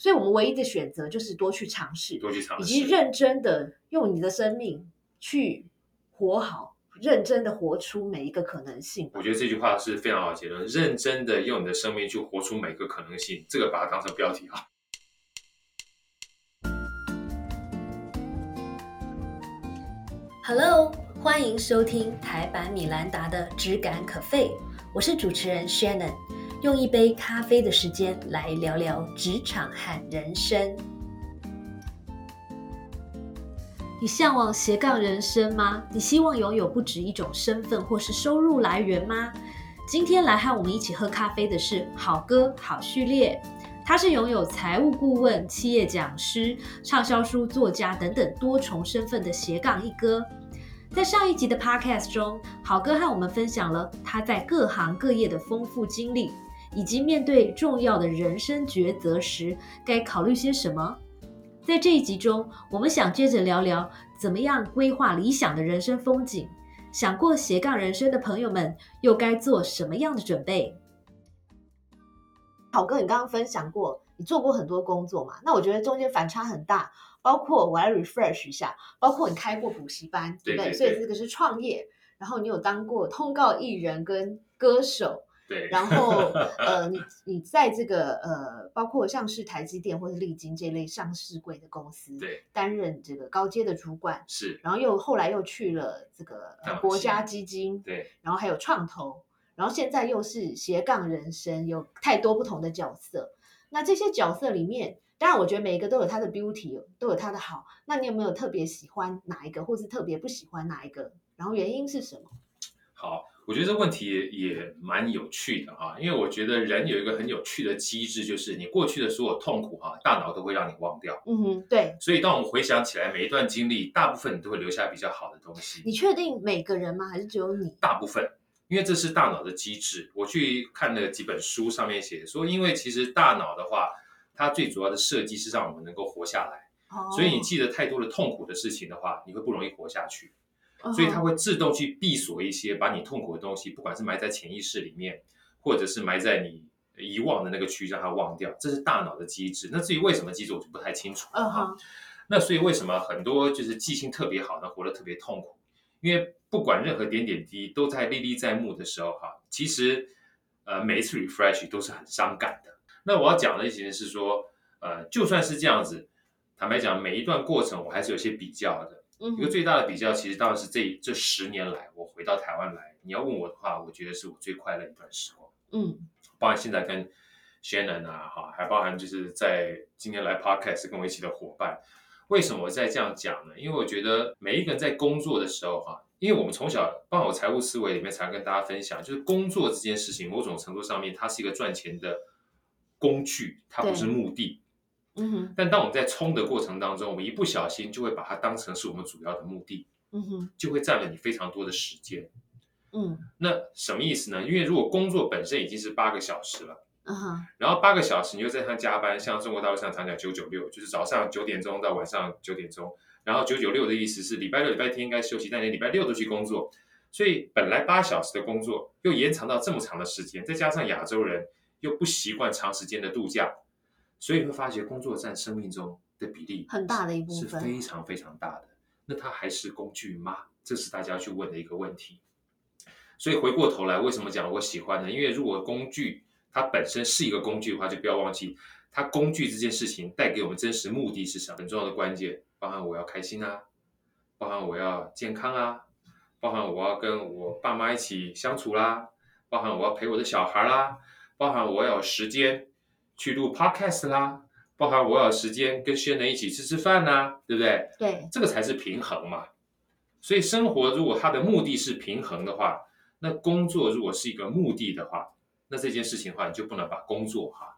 所以我们唯一的选择就是多去尝试，多去尝试，以及认真的用你的生命去活好，认真的活出每一个可能性。我觉得这句话是非常好的结论，认真的用你的生命去活出每个可能性，这个把它当成标题啊。Hello，欢迎收听台版米兰达的只感可废，我是主持人 Shannon，用一杯咖啡的时间来聊聊职场和人生。你向往斜杠人生吗？你希望拥有不止一种身份或是收入来源吗？今天来和我们一起喝咖啡的是好哥好序列。他是拥有财务顾问、企业讲师、畅销书作家等等多重身份的斜杠一哥。在上一集的 Podcast 中，好哥和我们分享了他在各行各业的丰富经历，以及面对重要的人生抉择时该考虑些什么。在这一集中，我们想接着聊聊怎么样规划理想的人生风景。想过斜杠人生的朋友们，又该做什么样的准备？好哥，你刚刚分享过，你做过很多工作嘛？那我觉得中间反差很大，包括我来 refresh 一下，包括你开过补习班，对不对？所以这个是创业，然后你有当过通告艺人跟歌手，对，然后 呃，你你在这个呃，包括像是台积电或是利金这类上市贵的公司，对，担任这个高阶的主管，是，然后又后来又去了这个国家基金，对，然后还有创投。然后现在又是斜杠人生，有太多不同的角色。那这些角色里面，当然我觉得每一个都有它的 beauty，都有它的好。那你有没有特别喜欢哪一个，或是特别不喜欢哪一个？然后原因是什么？好，我觉得这问题也蛮有趣的啊，因为我觉得人有一个很有趣的机制，就是你过去的所有痛苦哈，大脑都会让你忘掉。嗯哼，对。所以当我们回想起来每一段经历，大部分你都会留下比较好的东西。你确定每个人吗？还是只有你？大部分。因为这是大脑的机制，我去看了几本书，上面写说，因为其实大脑的话，它最主要的设计是让我们能够活下来，所以你记得太多的痛苦的事情的话，你会不容易活下去，所以它会自动去闭锁一些把你痛苦的东西，不管是埋在潜意识里面，或者是埋在你遗忘的那个区，让它忘掉，这是大脑的机制。那至于为什么机制，我就不太清楚。嗯哼，那所以为什么很多就是记性特别好，那活得特别痛苦？因为不管任何点点滴滴都在历历在目的时候，哈，其实，呃，每一次 refresh 都是很伤感的。那我要讲的一些是说，呃，就算是这样子，坦白讲，每一段过程我还是有些比较的。嗯，一个最大的比较，其实当然是这这十年来，我回到台湾来，你要问我的话，我觉得是我最快乐一段时光。嗯，包含现在跟 Shannon 啊，哈，还包含就是在今天来 podcast 跟我一起的伙伴。为什么我在这样讲呢？因为我觉得每一个人在工作的时候，哈，因为我们从小帮我财务思维里面常跟大家分享，就是工作这件事情，某种程度上面它是一个赚钱的工具，它不是目的。嗯哼。但当我们在冲的过程当中，我们一不小心就会把它当成是我们主要的目的。嗯哼。就会占了你非常多的时间。嗯。那什么意思呢？因为如果工作本身已经是八个小时了。然后八个小时，你又在上加班，像中国大陆上常讲九九六，就是早上九点钟到晚上九点钟。然后九九六的意思是礼拜六、礼拜天应该休息，但你礼拜六都去工作，所以本来八小时的工作又延长到这么长的时间，再加上亚洲人又不习惯长时间的度假，所以会发觉工作占生命中的比例很大的一部分，是非常非常大的。那它还是工具吗？这是大家去问的一个问题。所以回过头来，为什么讲我喜欢呢？因为如果工具它本身是一个工具的话，就不要忘记，它工具这件事情带给我们真实目的是什么？很重要的关键，包含我要开心啊，包含我要健康啊，包含我要跟我爸妈一起相处啦，包含我要陪我的小孩啦，包含我要有时间去录 podcast 啦，包含我有时间跟些人一起吃吃饭呐，对不对？对，这个才是平衡嘛。所以生活如果它的目的是平衡的话，那工作如果是一个目的的话。那这件事情的话，你就不能把工作哈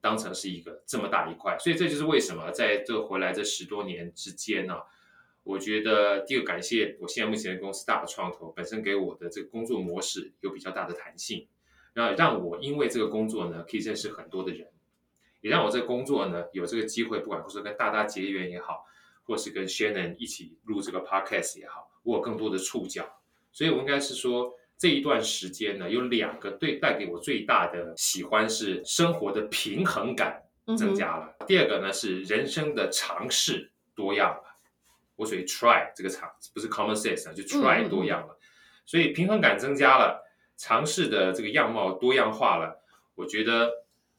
当成是一个这么大一块，所以这就是为什么在这回来这十多年之间呢，我觉得第一个感谢我现在目前的公司大的创投本身给我的这个工作模式有比较大的弹性，然后让我因为这个工作呢可以认识很多的人，也让我这个工作呢有这个机会，不管是跟大大结缘也好，或是跟 Shannon 一起录这个 Podcast 也好，我有更多的触角，所以我应该是说。这一段时间呢，有两个对带给我最大的喜欢是生活的平衡感增加了。第二个呢是人生的尝试多样了。我属于 try 这个尝不是 common sense 啊，就 try 多样了。所以平衡感增加了，尝试的这个样貌多样化了，我觉得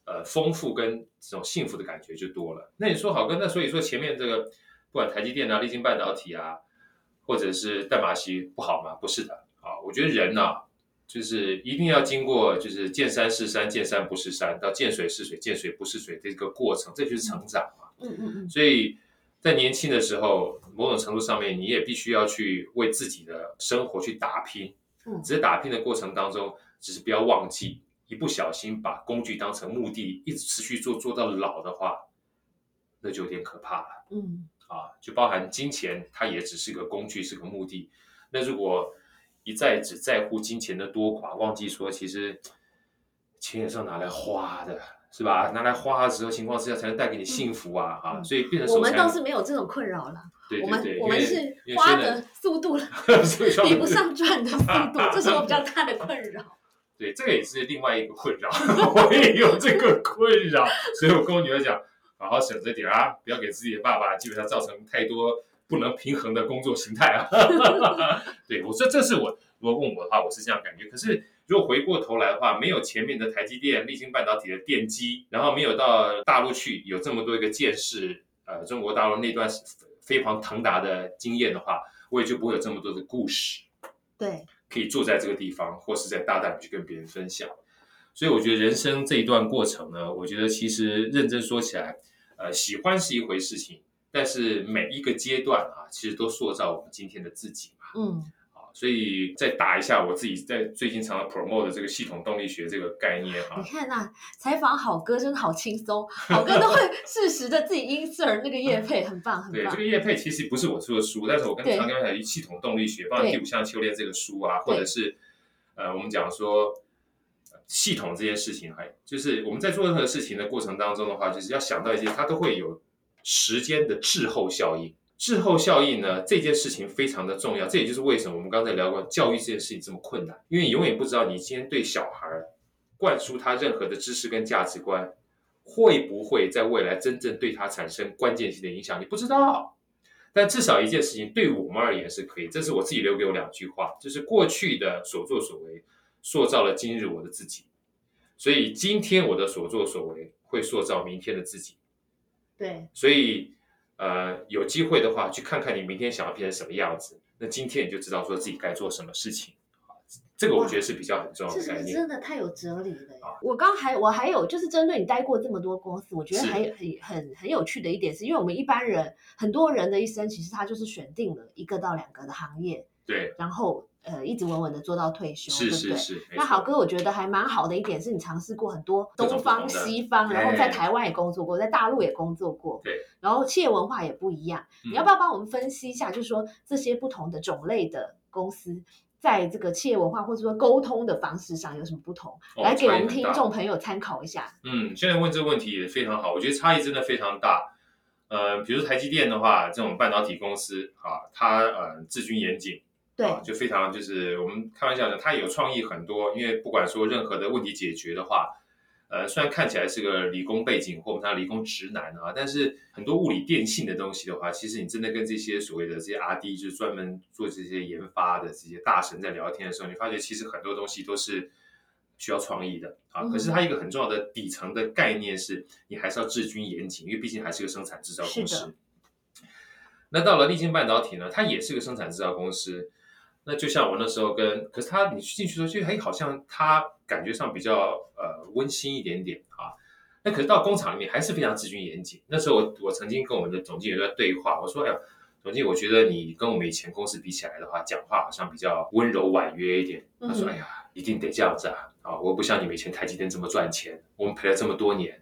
呃丰富跟这种幸福的感觉就多了。那你说好哥，那所以说前面这个不管台积电啊、立晶半导体啊，或者是代码系不好吗？不是的啊，我觉得人啊。就是一定要经过，就是见山是山，见山不是山，到见水是水，见水不是水的一个过程，这就是成长嘛。嗯嗯嗯。所以在年轻的时候，某种程度上面，你也必须要去为自己的生活去打拼。嗯。只是打拼的过程当中，只是不要忘记，一不小心把工具当成目的，一直持续做做到老的话，那就有点可怕了。嗯。啊，就包含金钱，它也只是个工具，是个目的。那如果一再只在乎金钱的多寡，忘记说其实钱也是要拿来花的，是吧？拿来花的时候情况之下才能带给你幸福啊！啊，所以变成我们倒是没有这种困扰了。对对对，我们是花的 速度比不上赚的速度，这是我比较大的困扰。对，这个也是另外一个困扰，我也有这个困扰，所以我跟我女儿讲，好好省着点啊，不要给自己的爸爸基本上造成太多。不能平衡的工作形态啊，对我说这是我如果问我的话，我是这样感觉。可是如果回过头来的话，没有前面的台积电、立晶半导体的奠基，然后没有到大陆去有这么多一个见识，呃，中国大陆那段飞黄腾达的经验的话，我也就不会有这么多的故事。对，可以坐在这个地方，或是在大胆去跟别人分享。所以我觉得人生这一段过程呢，我觉得其实认真说起来，呃，喜欢是一回事情。但是每一个阶段啊，其实都塑造我们今天的自己嘛。嗯，所以再打一下我自己在最近常常 promote 的这个系统动力学这个概念哈。你看呐，采访好哥真的好轻松，好哥都会适时的自己 insert 那个叶配，很棒很棒。对，这个叶配其实不是我出的书，但是我跟常跟讲系统动力学，包括第五项修炼这个书啊，或者是呃，我们讲说系统这件事情，还就是我们在做任何事情的过程当中的话，就是要想到一些，它都会有。时间的滞后效应，滞后效应呢？这件事情非常的重要，这也就是为什么我们刚才聊过教育这件事情这么困难，因为你永远不知道你今天对小孩灌输他任何的知识跟价值观，会不会在未来真正对他产生关键性的影响，你不知道。但至少一件事情对我们而言是可以，这是我自己留给我两句话，就是过去的所作所为塑造了今日我的自己，所以今天我的所作所为会塑造明天的自己。对，所以呃，有机会的话，去看看你明天想要变成什么样子，那今天你就知道说自己该做什么事情。这个我觉得是比较很重要的概念。真的太有哲理了。我刚还我还有就是针对你待过这么多公司，我觉得还很很很有趣的一点是，因为我们一般人很多人的一生其实他就是选定了一个到两个的行业，对，然后。呃，一直稳稳的做到退休，对不对？那好哥，我觉得还蛮好的一点是你尝试过很多东方西方，然后在台湾也工作过，在大陆也工作过，对。然后企业文化也不一样，你要不要帮我们分析一下？就是说这些不同的种类的公司，在这个企业文化或者说沟通的方式上有什么不同？来给我们听众朋友参考一下。嗯，现在问这个问题也非常好，我觉得差异真的非常大。呃，比如台积电的话，这种半导体公司啊，它呃治军严谨。对，就非常就是我们开玩笑的，他有创意很多，因为不管说任何的问题解决的话，呃，虽然看起来是个理工背景或者他理工直男啊，但是很多物理电信的东西的话，其实你真的跟这些所谓的这些 R D，就是专门做这些研发的这些大神在聊天的时候，你发觉其实很多东西都是需要创意的啊。可是它一个很重要的底层的概念是，你还是要治军严谨，因为毕竟还是个生产制造公司。那到了立晶半导体呢，它也是个生产制造公司。那就像我那时候跟，可是他你进去的时候，就哎，好像他感觉上比较呃温馨一点点啊。那可是到工厂里面还是非常治军严谨。那时候我我曾经跟我们的总经理在对话，我说哎呀，总经理，我觉得你跟我们以前公司比起来的话，讲话好像比较温柔婉约一点。他说哎呀，一定得这样子啊啊！我不像你们以前台积电这么赚钱，我们赔了这么多年。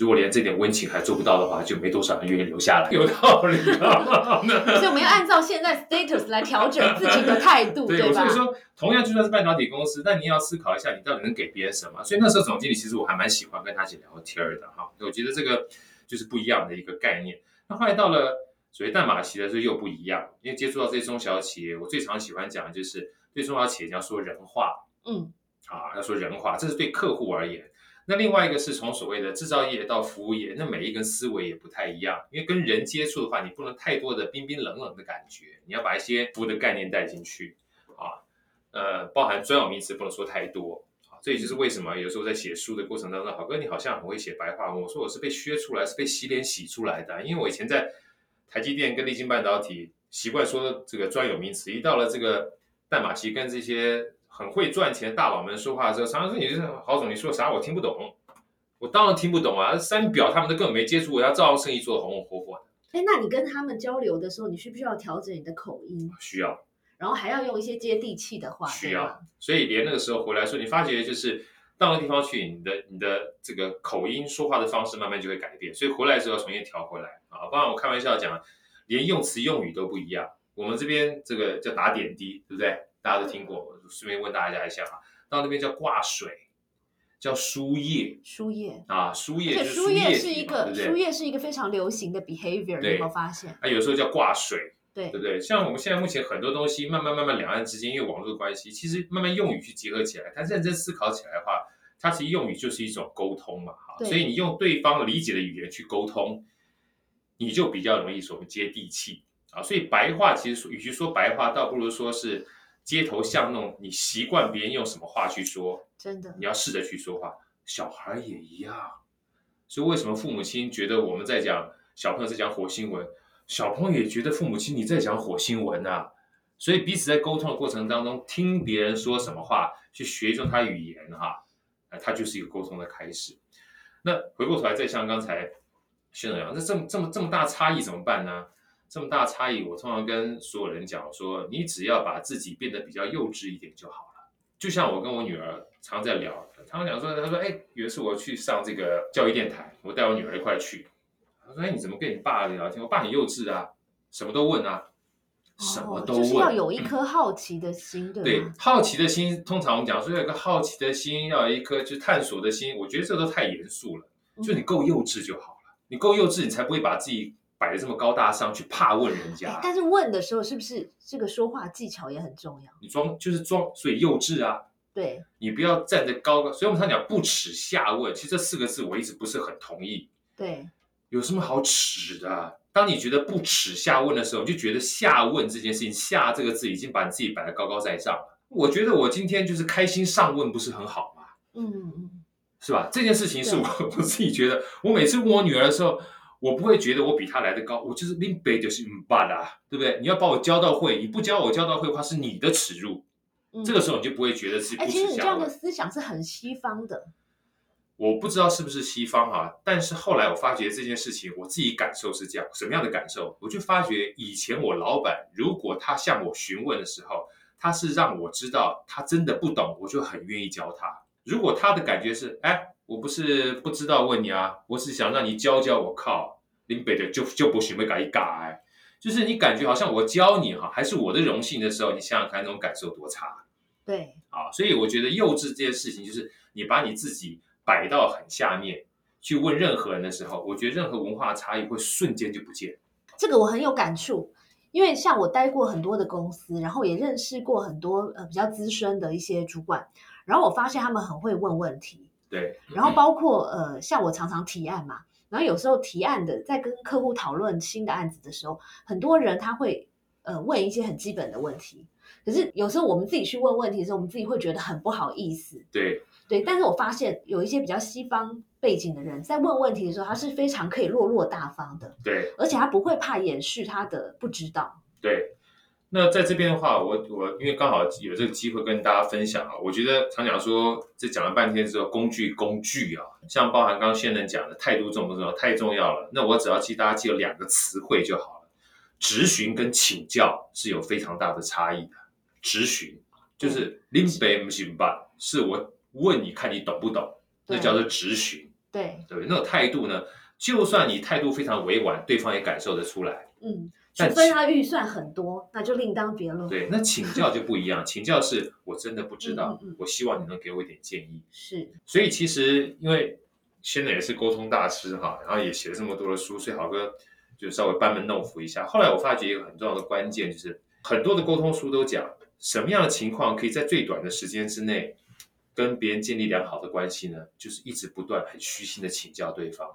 如果连这点温情还做不到的话，就没多少人愿意留下来。有道理啊！所以我们要按照现在 status 来调整自己的态度，对吧？所以说，同样就算是半导体公司，但你要思考一下，你到底能给别人什么。所以那时候总经理其实我还蛮喜欢跟他一起聊天的哈。我觉得这个就是不一样的一个概念。那后来到了所谓代码系的时候又不一样，因为接触到这些中小企业，我最常喜欢讲的就是对中小企业要说人话，嗯，啊，要说人话，这是对客户而言。那另外一个是从所谓的制造业到服务业，那每一个思维也不太一样，因为跟人接触的话，你不能太多的冰冰冷冷的感觉，你要把一些服务的概念带进去啊，呃，包含专有名词不能说太多啊，这也就是为什么有时候在写书的过程当中，好哥你好像很会写白话文，我说我是被削出来，是被洗脸洗出来的，因为我以前在台积电跟立晶半导体习惯说这个专有名词，一到了这个代码期跟这些。很会赚钱大佬们说话的时候，常常说你是郝总，你说啥我听不懂。我当然听不懂啊，三表他们都根本没接触，过，他照样生意做的红红火火的。哎，那你跟他们交流的时候，你需不需要调整你的口音？需要。然后还要用一些接地气的话。需要。所以连那个时候回来说，你发觉就是到那地方去，你的你的这个口音说话的方式慢慢就会改变。所以回来之后重新调回来啊，不然我开玩笑讲，连用词用语都不一样。我们这边这个叫打点滴，对不对？大家都听过，顺便问大家一下啊，到那边叫挂水，叫输液，输液啊，输液，输液是一个，输液是一个非常流行的 behavior，有没有发现？啊，有时候叫挂水，对，对不对？像我们现在目前很多东西，慢慢慢慢两岸之间因为网络的关系，其实慢慢用语去结合起来，它认真思考起来的话，它其实用语就是一种沟通嘛，哈，所以你用对方理解的语言去沟通，你就比较容易说接地气啊。所以白话其实与其说白话，倒不如说是。街头巷弄，你习惯别人用什么话去说？真的，你要试着去说话。小孩也一样，所以为什么父母亲觉得我们在讲小朋友在讲火星文，小朋友也觉得父母亲你在讲火星文啊？所以彼此在沟通的过程当中，听别人说什么话，去学一种他语言哈，呃，它就是一个沟通的开始。那回过头来，再像刚才宣总讲，那这么这么这么大差异怎么办呢？这么大差异，我通常跟所有人讲说，你只要把自己变得比较幼稚一点就好了。就像我跟我女儿常在聊，常常讲说，她说，哎，有一次我去上这个教育电台，我带我女儿一块去，她说，哎，你怎么跟你爸聊天？我爸很幼稚啊，什么都问啊，什么都问。就是要有一颗好奇的心，对对，好奇的心，通常我们讲说，有一个好奇的心，要有一颗就探索的心。我觉得这都太严肃了，就你够幼稚就好了。你够幼稚，你才不会把自己。摆的这么高大上，去怕问人家。但是问的时候，是不是这个说话技巧也很重要？你装就是装，所以幼稚啊。对，你不要站在高高。所以我们常讲不耻下问，其实这四个字我一直不是很同意。对，有什么好耻的？当你觉得不耻下问的时候，你就觉得下问这件事情，下这个字已经把你自己摆得高高在上了。我觉得我今天就是开心上问，不是很好吗？嗯嗯，是吧？这件事情是我 我自己觉得，我每次问我女儿的时候。我不会觉得我比他来的高，我就是拎杯就是唔巴啦，对不对？你要把我教到会，你不教我教到会的话，是你的耻辱。这个时候你就不会觉得是。哎，其实你这样的思想是很西方的。我不知道是不是西方哈，但是后来我发觉这件事情，我自己感受是这样。什么样的感受？我就发觉以前我老板如果他向我询问的时候，他是让我知道他真的不懂，我就很愿意教他。如果他的感觉是，哎。我不是不知道问你啊，我是想让你教教我。靠，林北的就就不行，会改一改，就是你感觉好像我教你哈，还是我的荣幸的时候，你想想看那种感受多差。对，啊，所以我觉得幼稚这件事情，就是你把你自己摆到很下面去问任何人的时候，我觉得任何文化差异会瞬间就不见。这个我很有感触，因为像我待过很多的公司，然后也认识过很多呃比较资深的一些主管，然后我发现他们很会问问题。对，然后包括呃，像我常常提案嘛，然后有时候提案的在跟客户讨论新的案子的时候，很多人他会呃问一些很基本的问题，可是有时候我们自己去问问题的时候，我们自己会觉得很不好意思。对对，但是我发现有一些比较西方背景的人在问问题的时候，他是非常可以落落大方的。对，而且他不会怕掩饰他的不知道。对。那在这边的话，我我因为刚好有这个机会跟大家分享啊，我觉得常讲说，这讲了半天之后，工具工具啊，像包含刚刚先生讲的态度重不重要？太重要了。那我只要记大家记有两个词汇就好了，质询跟请教是有非常大的差异的。质询就是林北不行吧？是我问你看你懂不懂，那叫做质询。对对，那种态度呢，就算你态度非常委婉，对方也感受得出来。嗯。除非他预算很多，那就另当别论。对，那请教就不一样。请教是我真的不知道，我希望你能给我一点建议。是，所以其实因为现在也是沟通大师哈，然后也写了这么多的书，所以好哥就稍微班门弄斧一下。后来我发觉一个很重要的关键，就是很多的沟通书都讲什么样的情况可以在最短的时间之内跟别人建立良好的关系呢，就是一直不断很虚心的请教对方，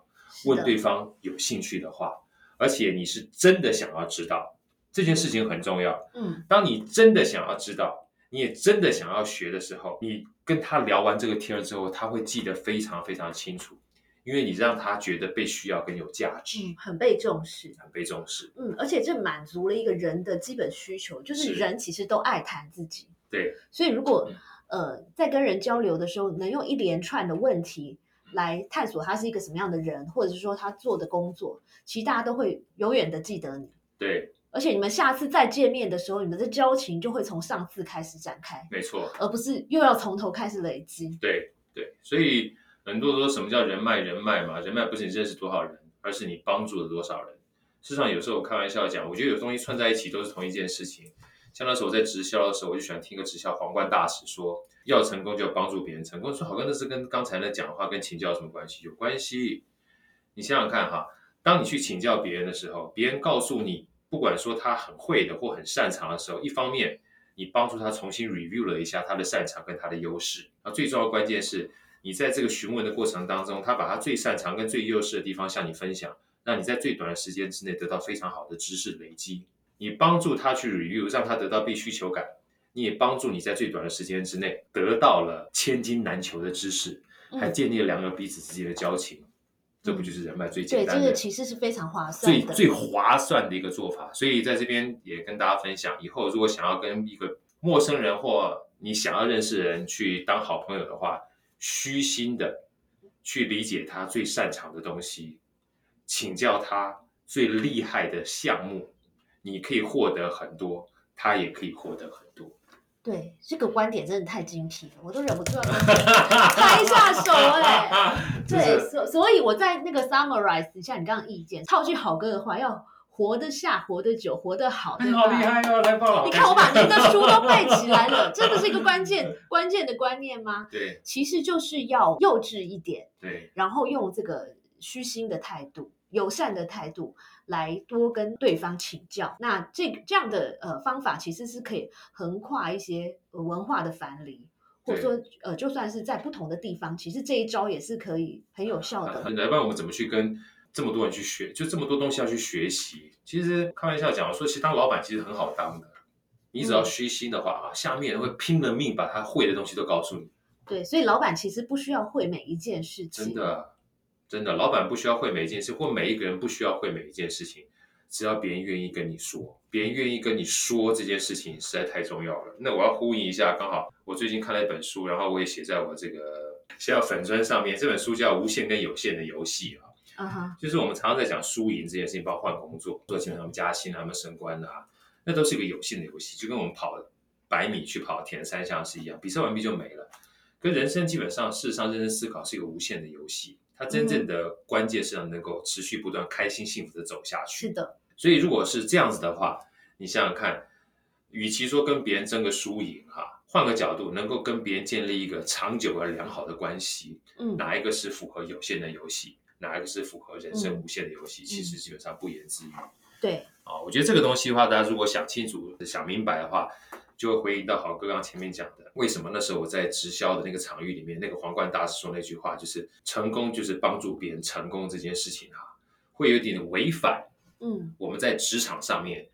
问对方有兴趣的话，而且你是真的想要知道这件事情很重要。嗯，当你真的想要知道，你也真的想要学的时候，你跟他聊完这个天之后，他会记得非常非常清楚。因为你让他觉得被需要跟有价值，嗯，很被重视，很被重视，嗯，而且这满足了一个人的基本需求，就是人其实都爱谈自己，对，所以如果呃在跟人交流的时候，能用一连串的问题来探索他是一个什么样的人，或者是说他做的工作，其实大家都会永远的记得你，对，而且你们下次再见面的时候，你们的交情就会从上次开始展开，没错，而不是又要从头开始累积，对对，所以。很多说什么叫人脉？人脉嘛，人脉不是你认识多少人，而是你帮助了多少人。事实上，有时候我开玩笑讲，我觉得有东西串在一起都是同一件事情。像那时候我在直销的时候，我就喜欢听个直销皇冠大使说，要成功就要帮助别人成功。说好跟那是跟刚才那讲话跟请教什么关系？有关系。你想想看哈，当你去请教别人的时候，别人告诉你，不管说他很会的或很擅长的时候，一方面你帮助他重新 review 了一下他的擅长跟他的优势，啊，最重要的关键是。你在这个询问的过程当中，他把他最擅长跟最优势的地方向你分享，那你在最短的时间之内得到非常好的知识累积。你帮助他去 review，让他得到被需求感，你也帮助你在最短的时间之内得到了千金难求的知识，还建立了两个彼此之间的交情。这不就是人脉最简单的？对，这个其实是非常划算、最最划算的一个做法。所以在这边也跟大家分享，以后如果想要跟一个陌生人或你想要认识的人去当好朋友的话。虚心的去理解他最擅长的东西，请教他最厉害的项目，你可以获得很多，他也可以获得很多。对，这个观点真的太精辟了，我都忍不住要拍下手 哎。对，所所以我在那个 summarize 一下你刚刚意见，套句好歌的话要。活得下，活得久，活得好，你好厉害哦！来报了，你看我把您的书都背起来了，这不是一个关键关键的观念吗？对，其实就是要幼稚一点，对，然后用这个虚心的态度、友善的态度来多跟对方请教。那这这样的呃方法其实是可以横跨一些文化的藩篱，或者说呃就算是在不同的地方，其实这一招也是可以很有效的。来，不然我们怎么去跟？这么多人去学，就这么多东西要去学习。其实开玩笑讲，说其实当老板其实很好当的，你只要虚心的话啊，下面人会拼了命把他会的东西都告诉你。对，所以老板其实不需要会每一件事情。真的，真的，老板不需要会每一件事，或每一个人不需要会每一件事情，只要别人愿意跟你说，别人愿意跟你说这件事情实在太重要了。那我要呼应一下，刚好我最近看了一本书，然后我也写在我这个写到粉砖上面。这本书叫《无限跟有限的游戏》啊。啊哈，就是我们常常在讲输赢这件事情，包括换工作、做基本上加薪啊、他们升官啊，那都是一个有限的游戏，就跟我们跑百米去跑田三项是一样，比赛完毕就没了。跟人生基本上，事实上认真思考是一个无限的游戏，它真正的关键是要能够持续不断、开心幸福的走下去。是的，所以如果是这样子的话，你想想看，与其说跟别人争个输赢哈，换个角度，能够跟别人建立一个长久而良好的关系，嗯，哪一个是符合有限的游戏？哪一个是符合人生无限的游戏？其实基本上不言自喻。对啊，我觉得这个东西的话，大家如果想清楚、想明白的话，就会回应到好哥刚前面讲的，为什么那时候我在直销的那个场域里面，那个皇冠大师说那句话，就是成功就是帮助别人成功这件事情哈，会有点违反嗯我们在职场上面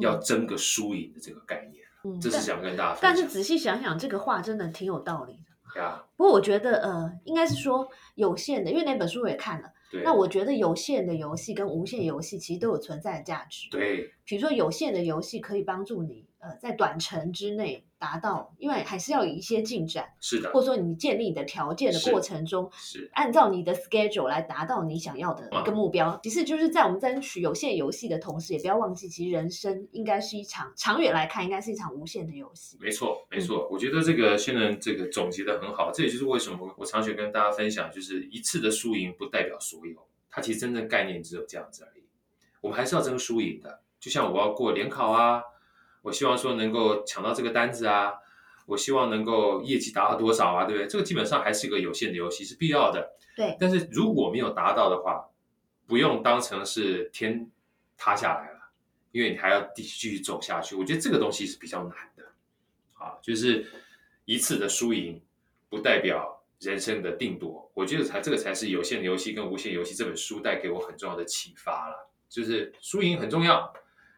要争个输赢的这个概念。嗯，这是想跟大家。但是仔细想想，这个话真的挺有道理的。呀，不过我觉得呃，应该是说有限的，因为那本书我也看了。那我觉得有限的游戏跟无限游戏其实都有存在的价值。对，比如说有限的游戏可以帮助你。呃，在短程之内达到，因为还是要有一些进展，是的，或者说你建立你的条件的过程中，是按照你的 schedule 来达到你想要的一个目标。其实就是在我们争取有限游戏的同时，也不要忘记，其实人生应该是一场长远来看，应该是一场无限的游戏。没错，没错，我觉得这个现在这个总结的很好，这也就是为什么我常学跟大家分享，就是一次的输赢不代表所有，它其实真正概念只有这样子而已。我们还是要争输赢的，就像我要过联考啊。我希望说能够抢到这个单子啊，我希望能够业绩达到多少啊，对不对？这个基本上还是一个有限的游戏，是必要的。对。但是如果没有达到的话，不用当成是天塌下来了，因为你还要继继续走下去。我觉得这个东西是比较难的，啊，就是一次的输赢不不代表人生的定夺。我觉得才这个才是有限的游戏跟无限游戏这本书带给我很重要的启发了。就是输赢很重要，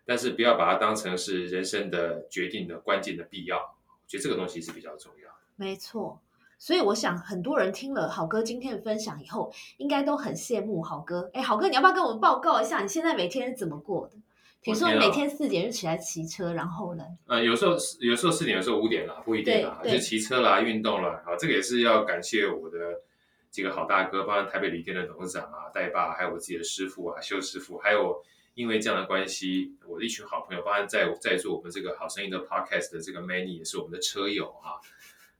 但是不要把它当成是人生的决定的关键的必要。我觉得这个东西是比较重要的。没错，所以我想很多人听了好哥今天的分享以后，应该都很羡慕好哥。哎，好哥，你要不要跟我们报告一下你现在每天是怎么过的？比如说每天四点就起来骑车，然后呢？呃，有时候有时候四点，有时候五点啦，不一定啦，就骑车啦，运动啦。好，这个也是要感谢我的几个好大哥，包括台北旅店的董事长啊、代爸，还有我自己的师傅啊、修师傅，还有因为这样的关系，我的一群好朋友，包括在在做我们这个好声音的 podcast 的这个 Many 也是我们的车友啊。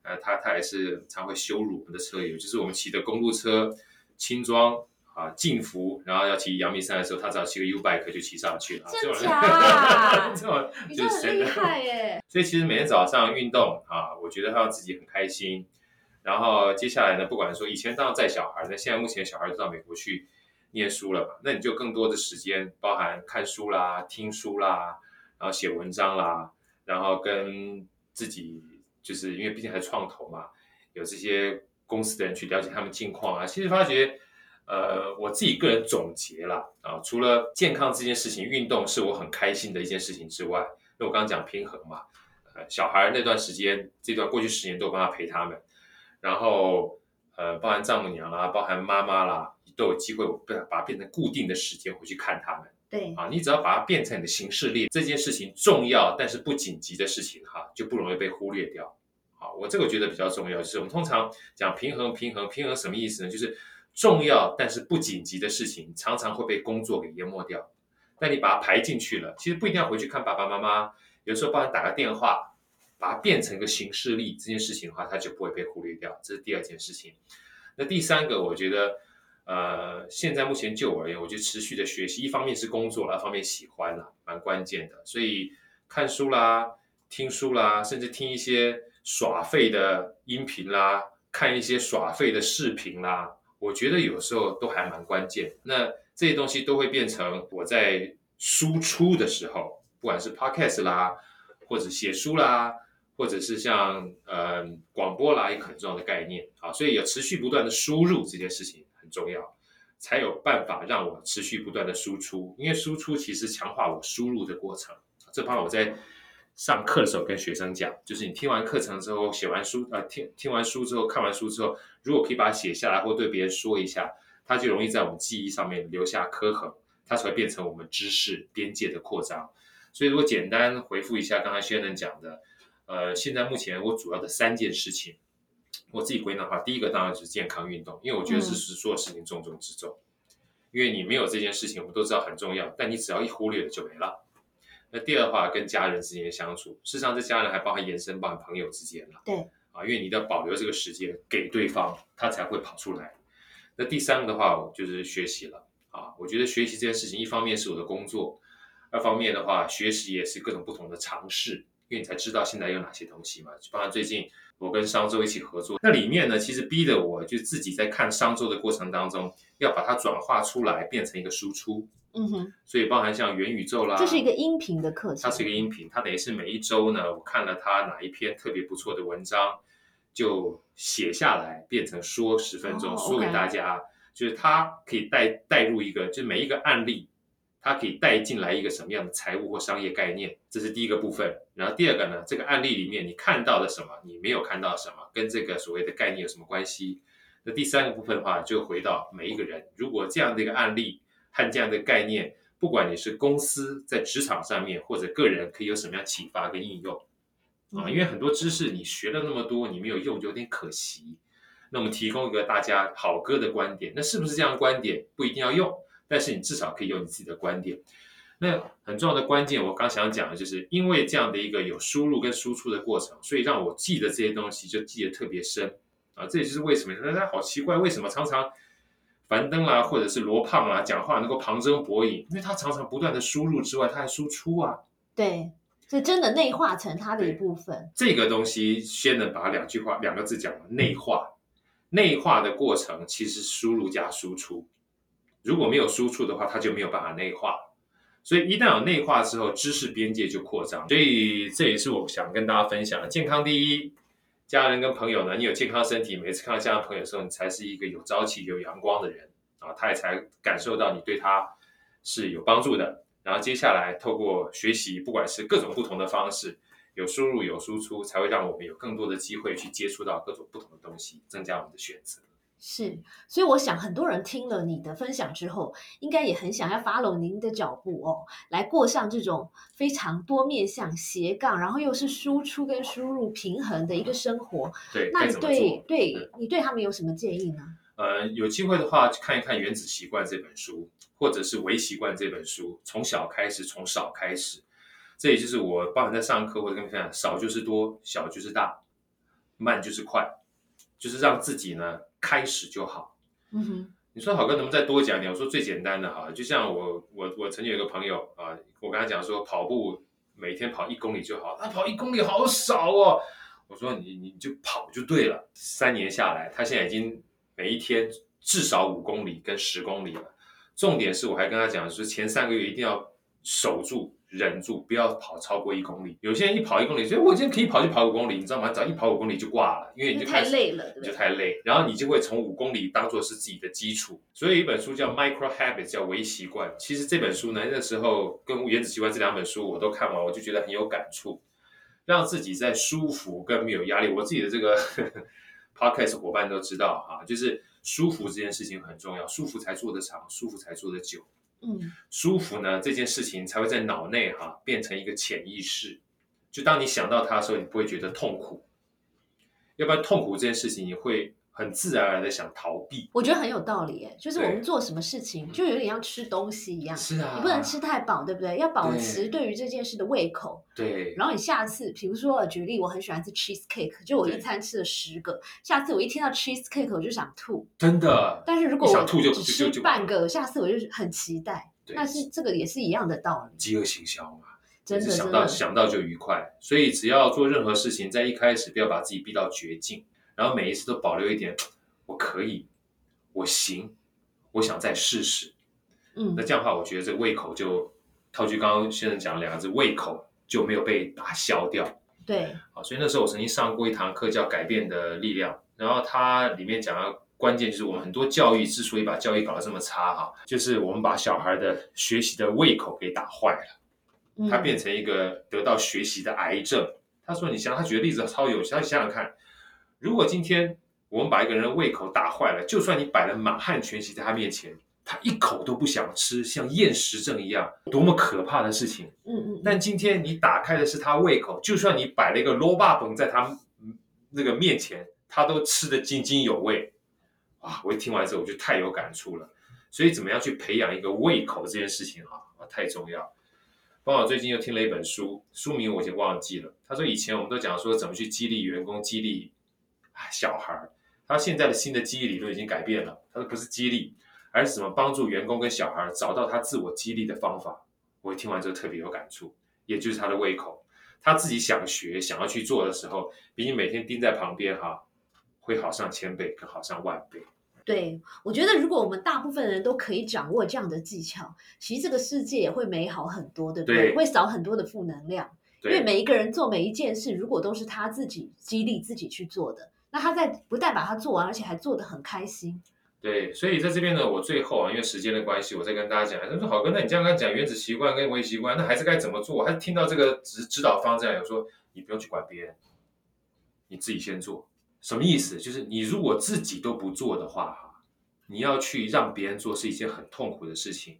呃，他他也是常会羞辱我们的车友，就是我们骑的公路车轻装。啊，进福，然后要骑阳明山的时候，他只要骑个 U bike 就骑上去了。真假？这么你真的很厉害耶！所以其实每天早上运动啊，我觉得让自己很开心。然后接下来呢，不管说以前当然带小孩，那现在目前小孩都到美国去念书了嘛，那你就更多的时间，包含看书啦、听书啦，然后写文章啦，然后跟自己就是因为毕竟还创投嘛，有这些公司的人去了解他们近况啊，其实发觉。呃，我自己个人总结了啊，除了健康这件事情，运动是我很开心的一件事情之外，因为我刚刚讲平衡嘛，呃，小孩那段时间，这段过去十年都有办法陪他们，然后呃，包含丈母娘啦，包含妈妈啦，都有机会把它变成固定的时间回去看他们。对啊，你只要把它变成你的行事历，这件事情重要但是不紧急的事情哈，就不容易被忽略掉。好，我这个觉得比较重要，就是我们通常讲平衡，平衡，平衡什么意思呢？就是。重要但是不紧急的事情，常常会被工作给淹没掉。那你把它排进去了，其实不一定要回去看爸爸妈妈，有时候帮你打个电话，把它变成一个形式力，这件事情的话，它就不会被忽略掉。这是第二件事情。那第三个，我觉得，呃，现在目前就我而言，我觉得持续的学习，一方面是工作，二方面喜欢啦，蛮关键的。所以看书啦，听书啦，甚至听一些耍废的音频啦，看一些耍废的视频啦。我觉得有时候都还蛮关键，那这些东西都会变成我在输出的时候，不管是 podcast 啦，或者写书啦，或者是像呃广播啦，一个很重要的概念啊，所以有持续不断的输入这件事情很重要，才有办法让我持续不断的输出，因为输出其实强化我输入的过程，这帮我在。上课的时候跟学生讲，就是你听完课程之后，写完书，呃，听听完书之后，看完书之后，如果可以把它写下来，或对别人说一下，它就容易在我们记忆上面留下刻痕，它才会变成我们知识边界的扩张。所以，如果简单回复一下刚才薛能讲的，呃，现在目前我主要的三件事情，我自己归纳的话，第一个当然是健康运动，因为我觉得是是所有事情重中之重，因为你没有这件事情，我们都知道很重要，但你只要一忽略了就没了。那第二的话，跟家人之间的相处，事实上这家人还包含延伸，包含朋友之间了。对啊，因为你要保留这个时间给对方，他才会跑出来。那第三个的话，就是学习了啊。我觉得学习这件事情，一方面是我的工作，二方面的话，学习也是各种不同的尝试，因为你才知道现在有哪些东西嘛。包括最近我跟商周一起合作，那里面呢，其实逼得我就自己在看商周的过程当中，要把它转化出来，变成一个输出。嗯哼，所以包含像元宇宙啦，这是一个音频的课程，它是一个音频，它等于是每一周呢，我看了它哪一篇特别不错的文章，就写下来变成说十分钟说给大家，就是它可以带带入一个，就每一个案例，它可以带进来一个什么样的财务或商业概念，这是第一个部分。然后第二个呢，这个案例里面你看到了什么，你没有看到什么，跟这个所谓的概念有什么关系？那第三个部分的话，就回到每一个人，如果这样的一个案例。和这样的概念，不管你是公司在职场上面，或者个人，可以有什么样启发跟应用啊？因为很多知识你学了那么多，你没有用，就有点可惜。那我们提供一个大家好哥的观点，那是不是这样观点不一定要用，但是你至少可以用你自己的观点。那很重要的关键，我刚想讲的就是，因为这样的一个有输入跟输出的过程，所以让我记得这些东西就记得特别深啊。这也就是为什么大家好奇怪，为什么常常。樊登啦，或者是罗胖啦，讲话能够旁征博引，因为他常常不断的输入之外，他还输出啊。对，是真的内化成他的一部分。这个东西先能把两句话、两个字讲内化。内化的过程其实输入加输出，如果没有输出的话，它就没有办法内化。所以一旦有内化之后，知识边界就扩张。所以这也是我想跟大家分享的：健康第一，家人跟朋友呢，你有健康身体，每次看到家人朋友的时候，你才是一个有朝气、有阳光的人啊，他也才感受到你对他是有帮助的。然后接下来透过学习，不管是各种不同的方式，有输入有输出，才会让我们有更多的机会去接触到各种不同的东西，增加我们的选择。是，所以我想很多人听了你的分享之后，应该也很想要 follow 您的脚步哦，来过上这种非常多面向斜杠，然后又是输出跟输入平衡的一个生活。对，那你对对你对他们有什么建议呢？呃，有机会的话，看一看《原子习惯》这本书，或者是《微习惯》这本书，从小开始，从少开始。这也就是我包含在上课或者跟你分享，少就是多，小就是大，慢就是快，就是让自己呢。开始就好。嗯哼，你说好哥能不能再多讲点？我说最简单的哈，就像我我我曾经有一个朋友啊，我跟他讲说跑步每天跑一公里就好，他跑一公里好少哦。我说你你就跑就对了。三年下来，他现在已经每一天至少五公里跟十公里了。重点是我还跟他讲说前三个月一定要守住。忍住，不要跑超过一公里。有些人一跑一公里，所以我今天可以跑就跑五公里，你知道吗？只要一跑五公里就挂了，因为你就太累了，你就太累。然后你就会从五公里当做是自己的基础。所以一本书叫《Micro Habits》，叫微习惯。其实这本书呢，那时候跟《原子习惯》这两本书我都看完，我就觉得很有感触，让自己在舒服跟没有压力。我自己的这个 Podcast 伙伴都知道哈，就是舒服这件事情很重要，舒服才做得长，舒服才做得久。嗯，舒服呢，这件事情才会在脑内哈变成一个潜意识。就当你想到它的时候，你不会觉得痛苦，要不然痛苦这件事情你会。很自然而然的想逃避，我觉得很有道理耶。就是我们做什么事情，就有点像吃东西一样，是啊，你不能吃太饱，对不对？要保持对于这件事的胃口。对。然后你下次，比如说举例，我很喜欢吃 cheese cake，就我一餐吃了十个，下次我一听到 cheese cake 我就想吐，真的。但是如果我吐就只吃半个，下次我就很期待。那是这个也是一样的道理。饥饿行销嘛，真的想到想到就愉快，所以只要做任何事情，在一开始不要把自己逼到绝境，然后每一次都保留一点。我可以，我行，我想再试试。嗯，那这样的话，我觉得这个胃口就套句刚刚先生讲两个字，胃口就没有被打消掉。对，好，所以那时候我曾经上过一堂课叫《改变的力量》，然后它里面讲到关键就是我们很多教育之所以把教育搞得这么差哈，就是我们把小孩的学习的胃口给打坏了，他变成一个得到学习的癌症。他说：“你想，他举的例子超有趣，他想想看，如果今天。”我们把一个人的胃口打坏了，就算你摆了满汉全席在他面前，他一口都不想吃，像厌食症一样，多么可怕的事情！嗯嗯。但今天你打开的是他胃口，就算你摆了一个萝卜崩在他那个面前，他都吃得津津有味。啊！我一听完之后，我就太有感触了。所以，怎么样去培养一个胃口这件事情啊，太重要。包括最近又听了一本书，书名我已经忘记了。他说以前我们都讲说怎么去激励员工，激励小孩儿。他现在的新的记忆理论已经改变了，他说不是激励，而是什么帮助员工跟小孩找到他自我激励的方法。我听完之后特别有感触，也就是他的胃口，他自己想学、想要去做的时候，比你每天盯在旁边哈，会好上千倍，更好上万倍。对，我觉得如果我们大部分人都可以掌握这样的技巧，其实这个世界也会美好很多，对不对？会少很多的负能量。因为每一个人做每一件事，如果都是他自己激励自己去做的。那他在不但把它做完，而且还做得很开心。对，所以在这边呢，我最后啊，因为时间的关系，我再跟大家讲。他说：“好哥，那你这样跟他讲原子习惯跟微习惯，那还是该怎么做？”我听到这个指指导方这样，有说你不用去管别人，你自己先做。什么意思？就是你如果自己都不做的话，哈，你要去让别人做是一件很痛苦的事情。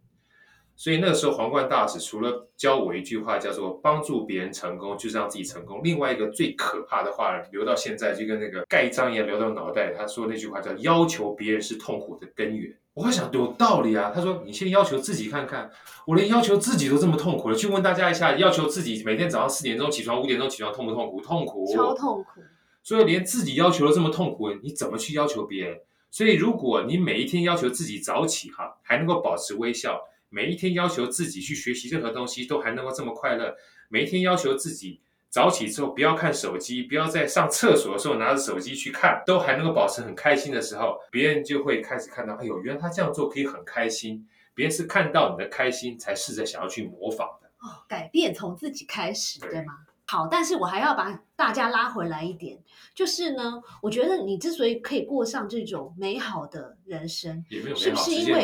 所以那个时候，皇冠大使除了教我一句话，叫做“帮助别人成功就是让自己成功”。另外一个最可怕的话，留到现在就跟那个盖章一样留到脑袋。他说那句话叫“要求别人是痛苦的根源”。我会想有道理啊。他说：“你先要求自己看看，我连要求自己都这么痛苦了，去问大家一下，要求自己每天早上四点钟起床，五点钟起床痛不痛苦？痛苦，超痛苦。所以连自己要求都这么痛苦，你怎么去要求别人？所以如果你每一天要求自己早起，哈，还能够保持微笑。”每一天要求自己去学习任何东西都还能够这么快乐，每一天要求自己早起之后不要看手机，不要在上厕所的时候拿着手机去看，都还能够保持很开心的时候，别人就会开始看到，哎呦，原来他这样做可以很开心。别人是看到你的开心才试着想要去模仿的。哦，改变从自己开始，对吗？好，但是我还要把大家拉回来一点，就是呢，我觉得你之所以可以过上这种美好的人生，是不是因为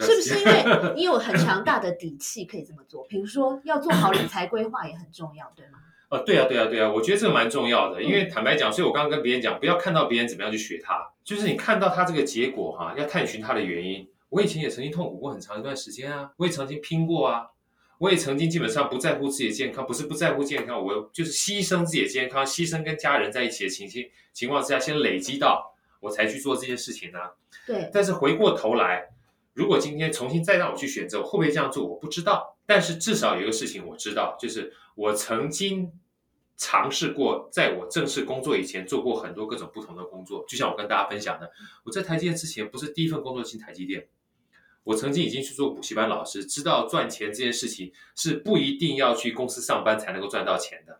是不是因为你有很强大的底气可以这么做？比如说要做好理财规划也很重要，对吗？呃，对啊，对啊，对啊，我觉得这个蛮重要的，因为坦白讲，所以我刚刚跟别人讲，不要看到别人怎么样去学他，就是你看到他这个结果哈，要探寻他的原因。我以前也曾经痛苦过很长一段时间啊，我也曾经拼过啊，我也曾经基本上不在乎自己的健康，不是不在乎健康，我就是牺牲自己的健康，牺牲跟家人在一起的情形情况之下，先累积到我才去做这件事情呢。对。但是回过头来，如果今天重新再让我去选择，我会不会这样做？我不知道。但是至少有一个事情我知道，就是我曾经尝试过，在我正式工作以前做过很多各种不同的工作。就像我跟大家分享的，我在台积电之前不是第一份工作进台积电。我曾经已经去做补习班老师，知道赚钱这件事情是不一定要去公司上班才能够赚到钱的。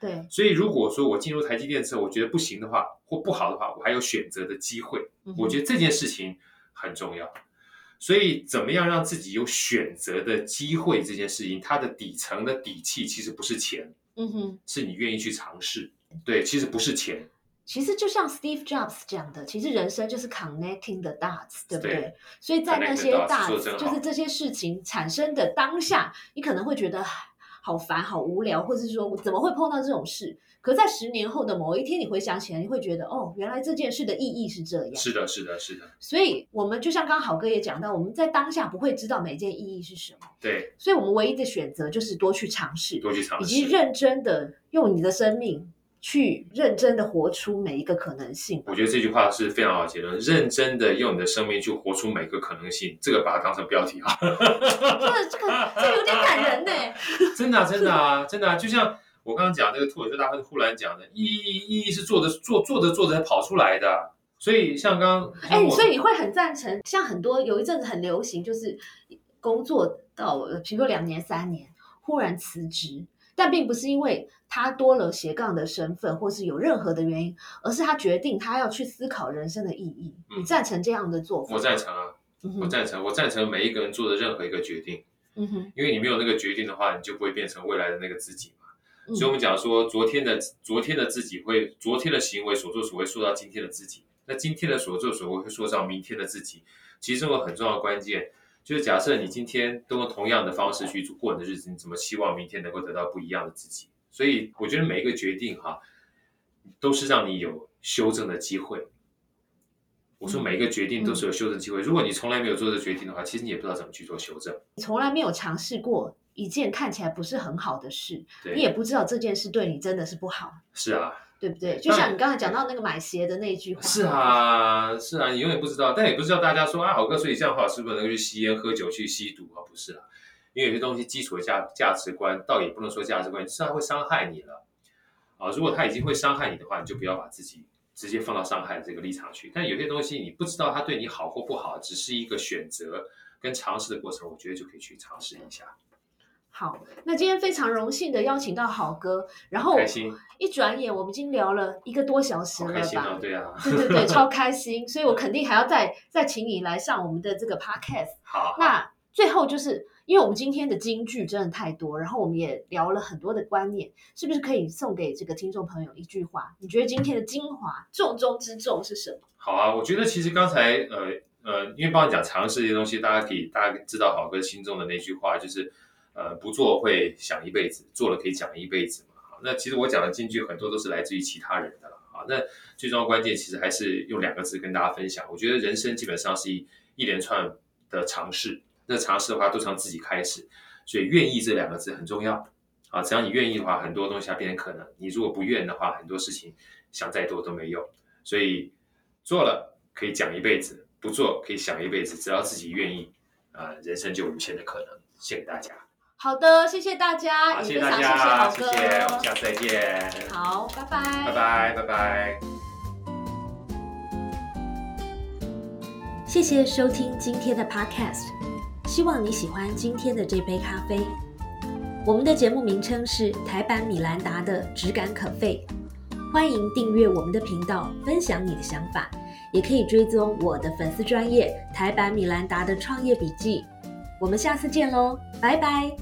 对，所以如果说我进入台积电之后，我觉得不行的话，或不好的话，我还有选择的机会。我觉得这件事情很重要。所以怎么样让自己有选择的机会这件事情，它的底层的底气其实不是钱，嗯哼，是你愿意去尝试。对，其实不是钱。其实就像 Steve Jobs 讲的，其实人生就是 connecting the dots，对不对？所以在那些 dots，就是这些事情产生的当下，你可能会觉得好烦、好无聊，或者是说我怎么会碰到这种事？可在十年后的某一天，你回想起来，你会觉得哦，原来这件事的意义是这样。是的，是的，是的。所以我们就像刚刚好哥也讲到，我们在当下不会知道每件意义是什么。对。所以我们唯一的选择就是多去尝试，多去尝试，以及认真的用你的生命。去认真的活出每一个可能性。我觉得这句话是非常好的结论。认真的用你的生命去活出每个可能性，这个把它当成标题哈。这这个这有点感人呢。真的真的啊，真的啊，就像我刚刚讲那个脱口秀大会忽然讲的，意义意义是做的做做着做着跑出来的。所以像刚哎，所以你会很赞成，像很多有一阵子很流行，就是工作到比如说两年三年，忽然辞职。但并不是因为他多了斜杠的身份，或是有任何的原因，而是他决定他要去思考人生的意义。你赞成这样的做法？我赞成啊，我赞成，我赞成每一个人做的任何一个决定。嗯哼，因为你没有那个决定的话，你就不会变成未来的那个自己嘛。所以我们讲说，昨天的昨天的自己会，昨天的行为所作所为，塑造今天的自己。那今天的所作所为会塑造明天的自己。其中有很重要的关键。就是假设你今天都用同样的方式去过你的日子，你怎么希望明天能够得到不一样的自己？所以我觉得每一个决定哈，都是让你有修正的机会。我说每一个决定都是有修正机会。如果你从来没有做这决定的话，其实你也不知道怎么去做修正。你从来没有尝试过一件看起来不是很好的事，你也不知道这件事对你真的是不好。是啊。对不对？就像你刚才讲到那个买鞋的那句话。是啊，是啊，你永远不知道，但也不知道大家说啊，好哥，所以这样的话是不是能够去吸烟、喝酒、去吸毒啊？不是啊，因为有些东西基础的价价值观，倒也不能说价值观，是它会伤害你了啊。如果他已经会伤害你的话，你就不要把自己直接放到伤害的这个立场去。但有些东西你不知道他对你好或不好，只是一个选择跟尝试的过程，我觉得就可以去尝试一下。好，那今天非常荣幸的邀请到好哥，然后一转眼我们已经聊了一个多小时了吧？对啊，对对对，超开心，所以我肯定还要再再请你来上我们的这个 podcast。好，那最后就是因为我们今天的金句真的太多，然后我们也聊了很多的观念，是不是可以送给这个听众朋友一句话？你觉得今天的精华重中之重是什么？好啊，我觉得其实刚才呃呃，因为帮你讲尝试这些东西，大家可以大家知道好哥心中的那句话就是。呃，不做会想一辈子，做了可以讲一辈子嘛。那其实我讲的金句很多都是来自于其他人的了。好，那最重要关键其实还是用两个字跟大家分享。我觉得人生基本上是一一连串的尝试，那尝试的话都从自己开始，所以愿意这两个字很重要。啊，只要你愿意的话，很多东西它变成可能；你如果不愿的话，很多事情想再多都没用。所以做了可以讲一辈子，不做可以想一辈子。只要自己愿意，啊，人生就无限的可能。谢谢大家。好的，谢谢大家，谢谢大家，谢谢，我们下次再见。好，拜拜，拜拜，拜拜。谢谢收听今天的 Podcast，希望你喜欢今天的这杯咖啡。我们的节目名称是台版米兰达的质感可废，欢迎订阅我们的频道，分享你的想法，也可以追踪我的粉丝专业台版米兰达的创业笔记。我们下次见喽，拜拜。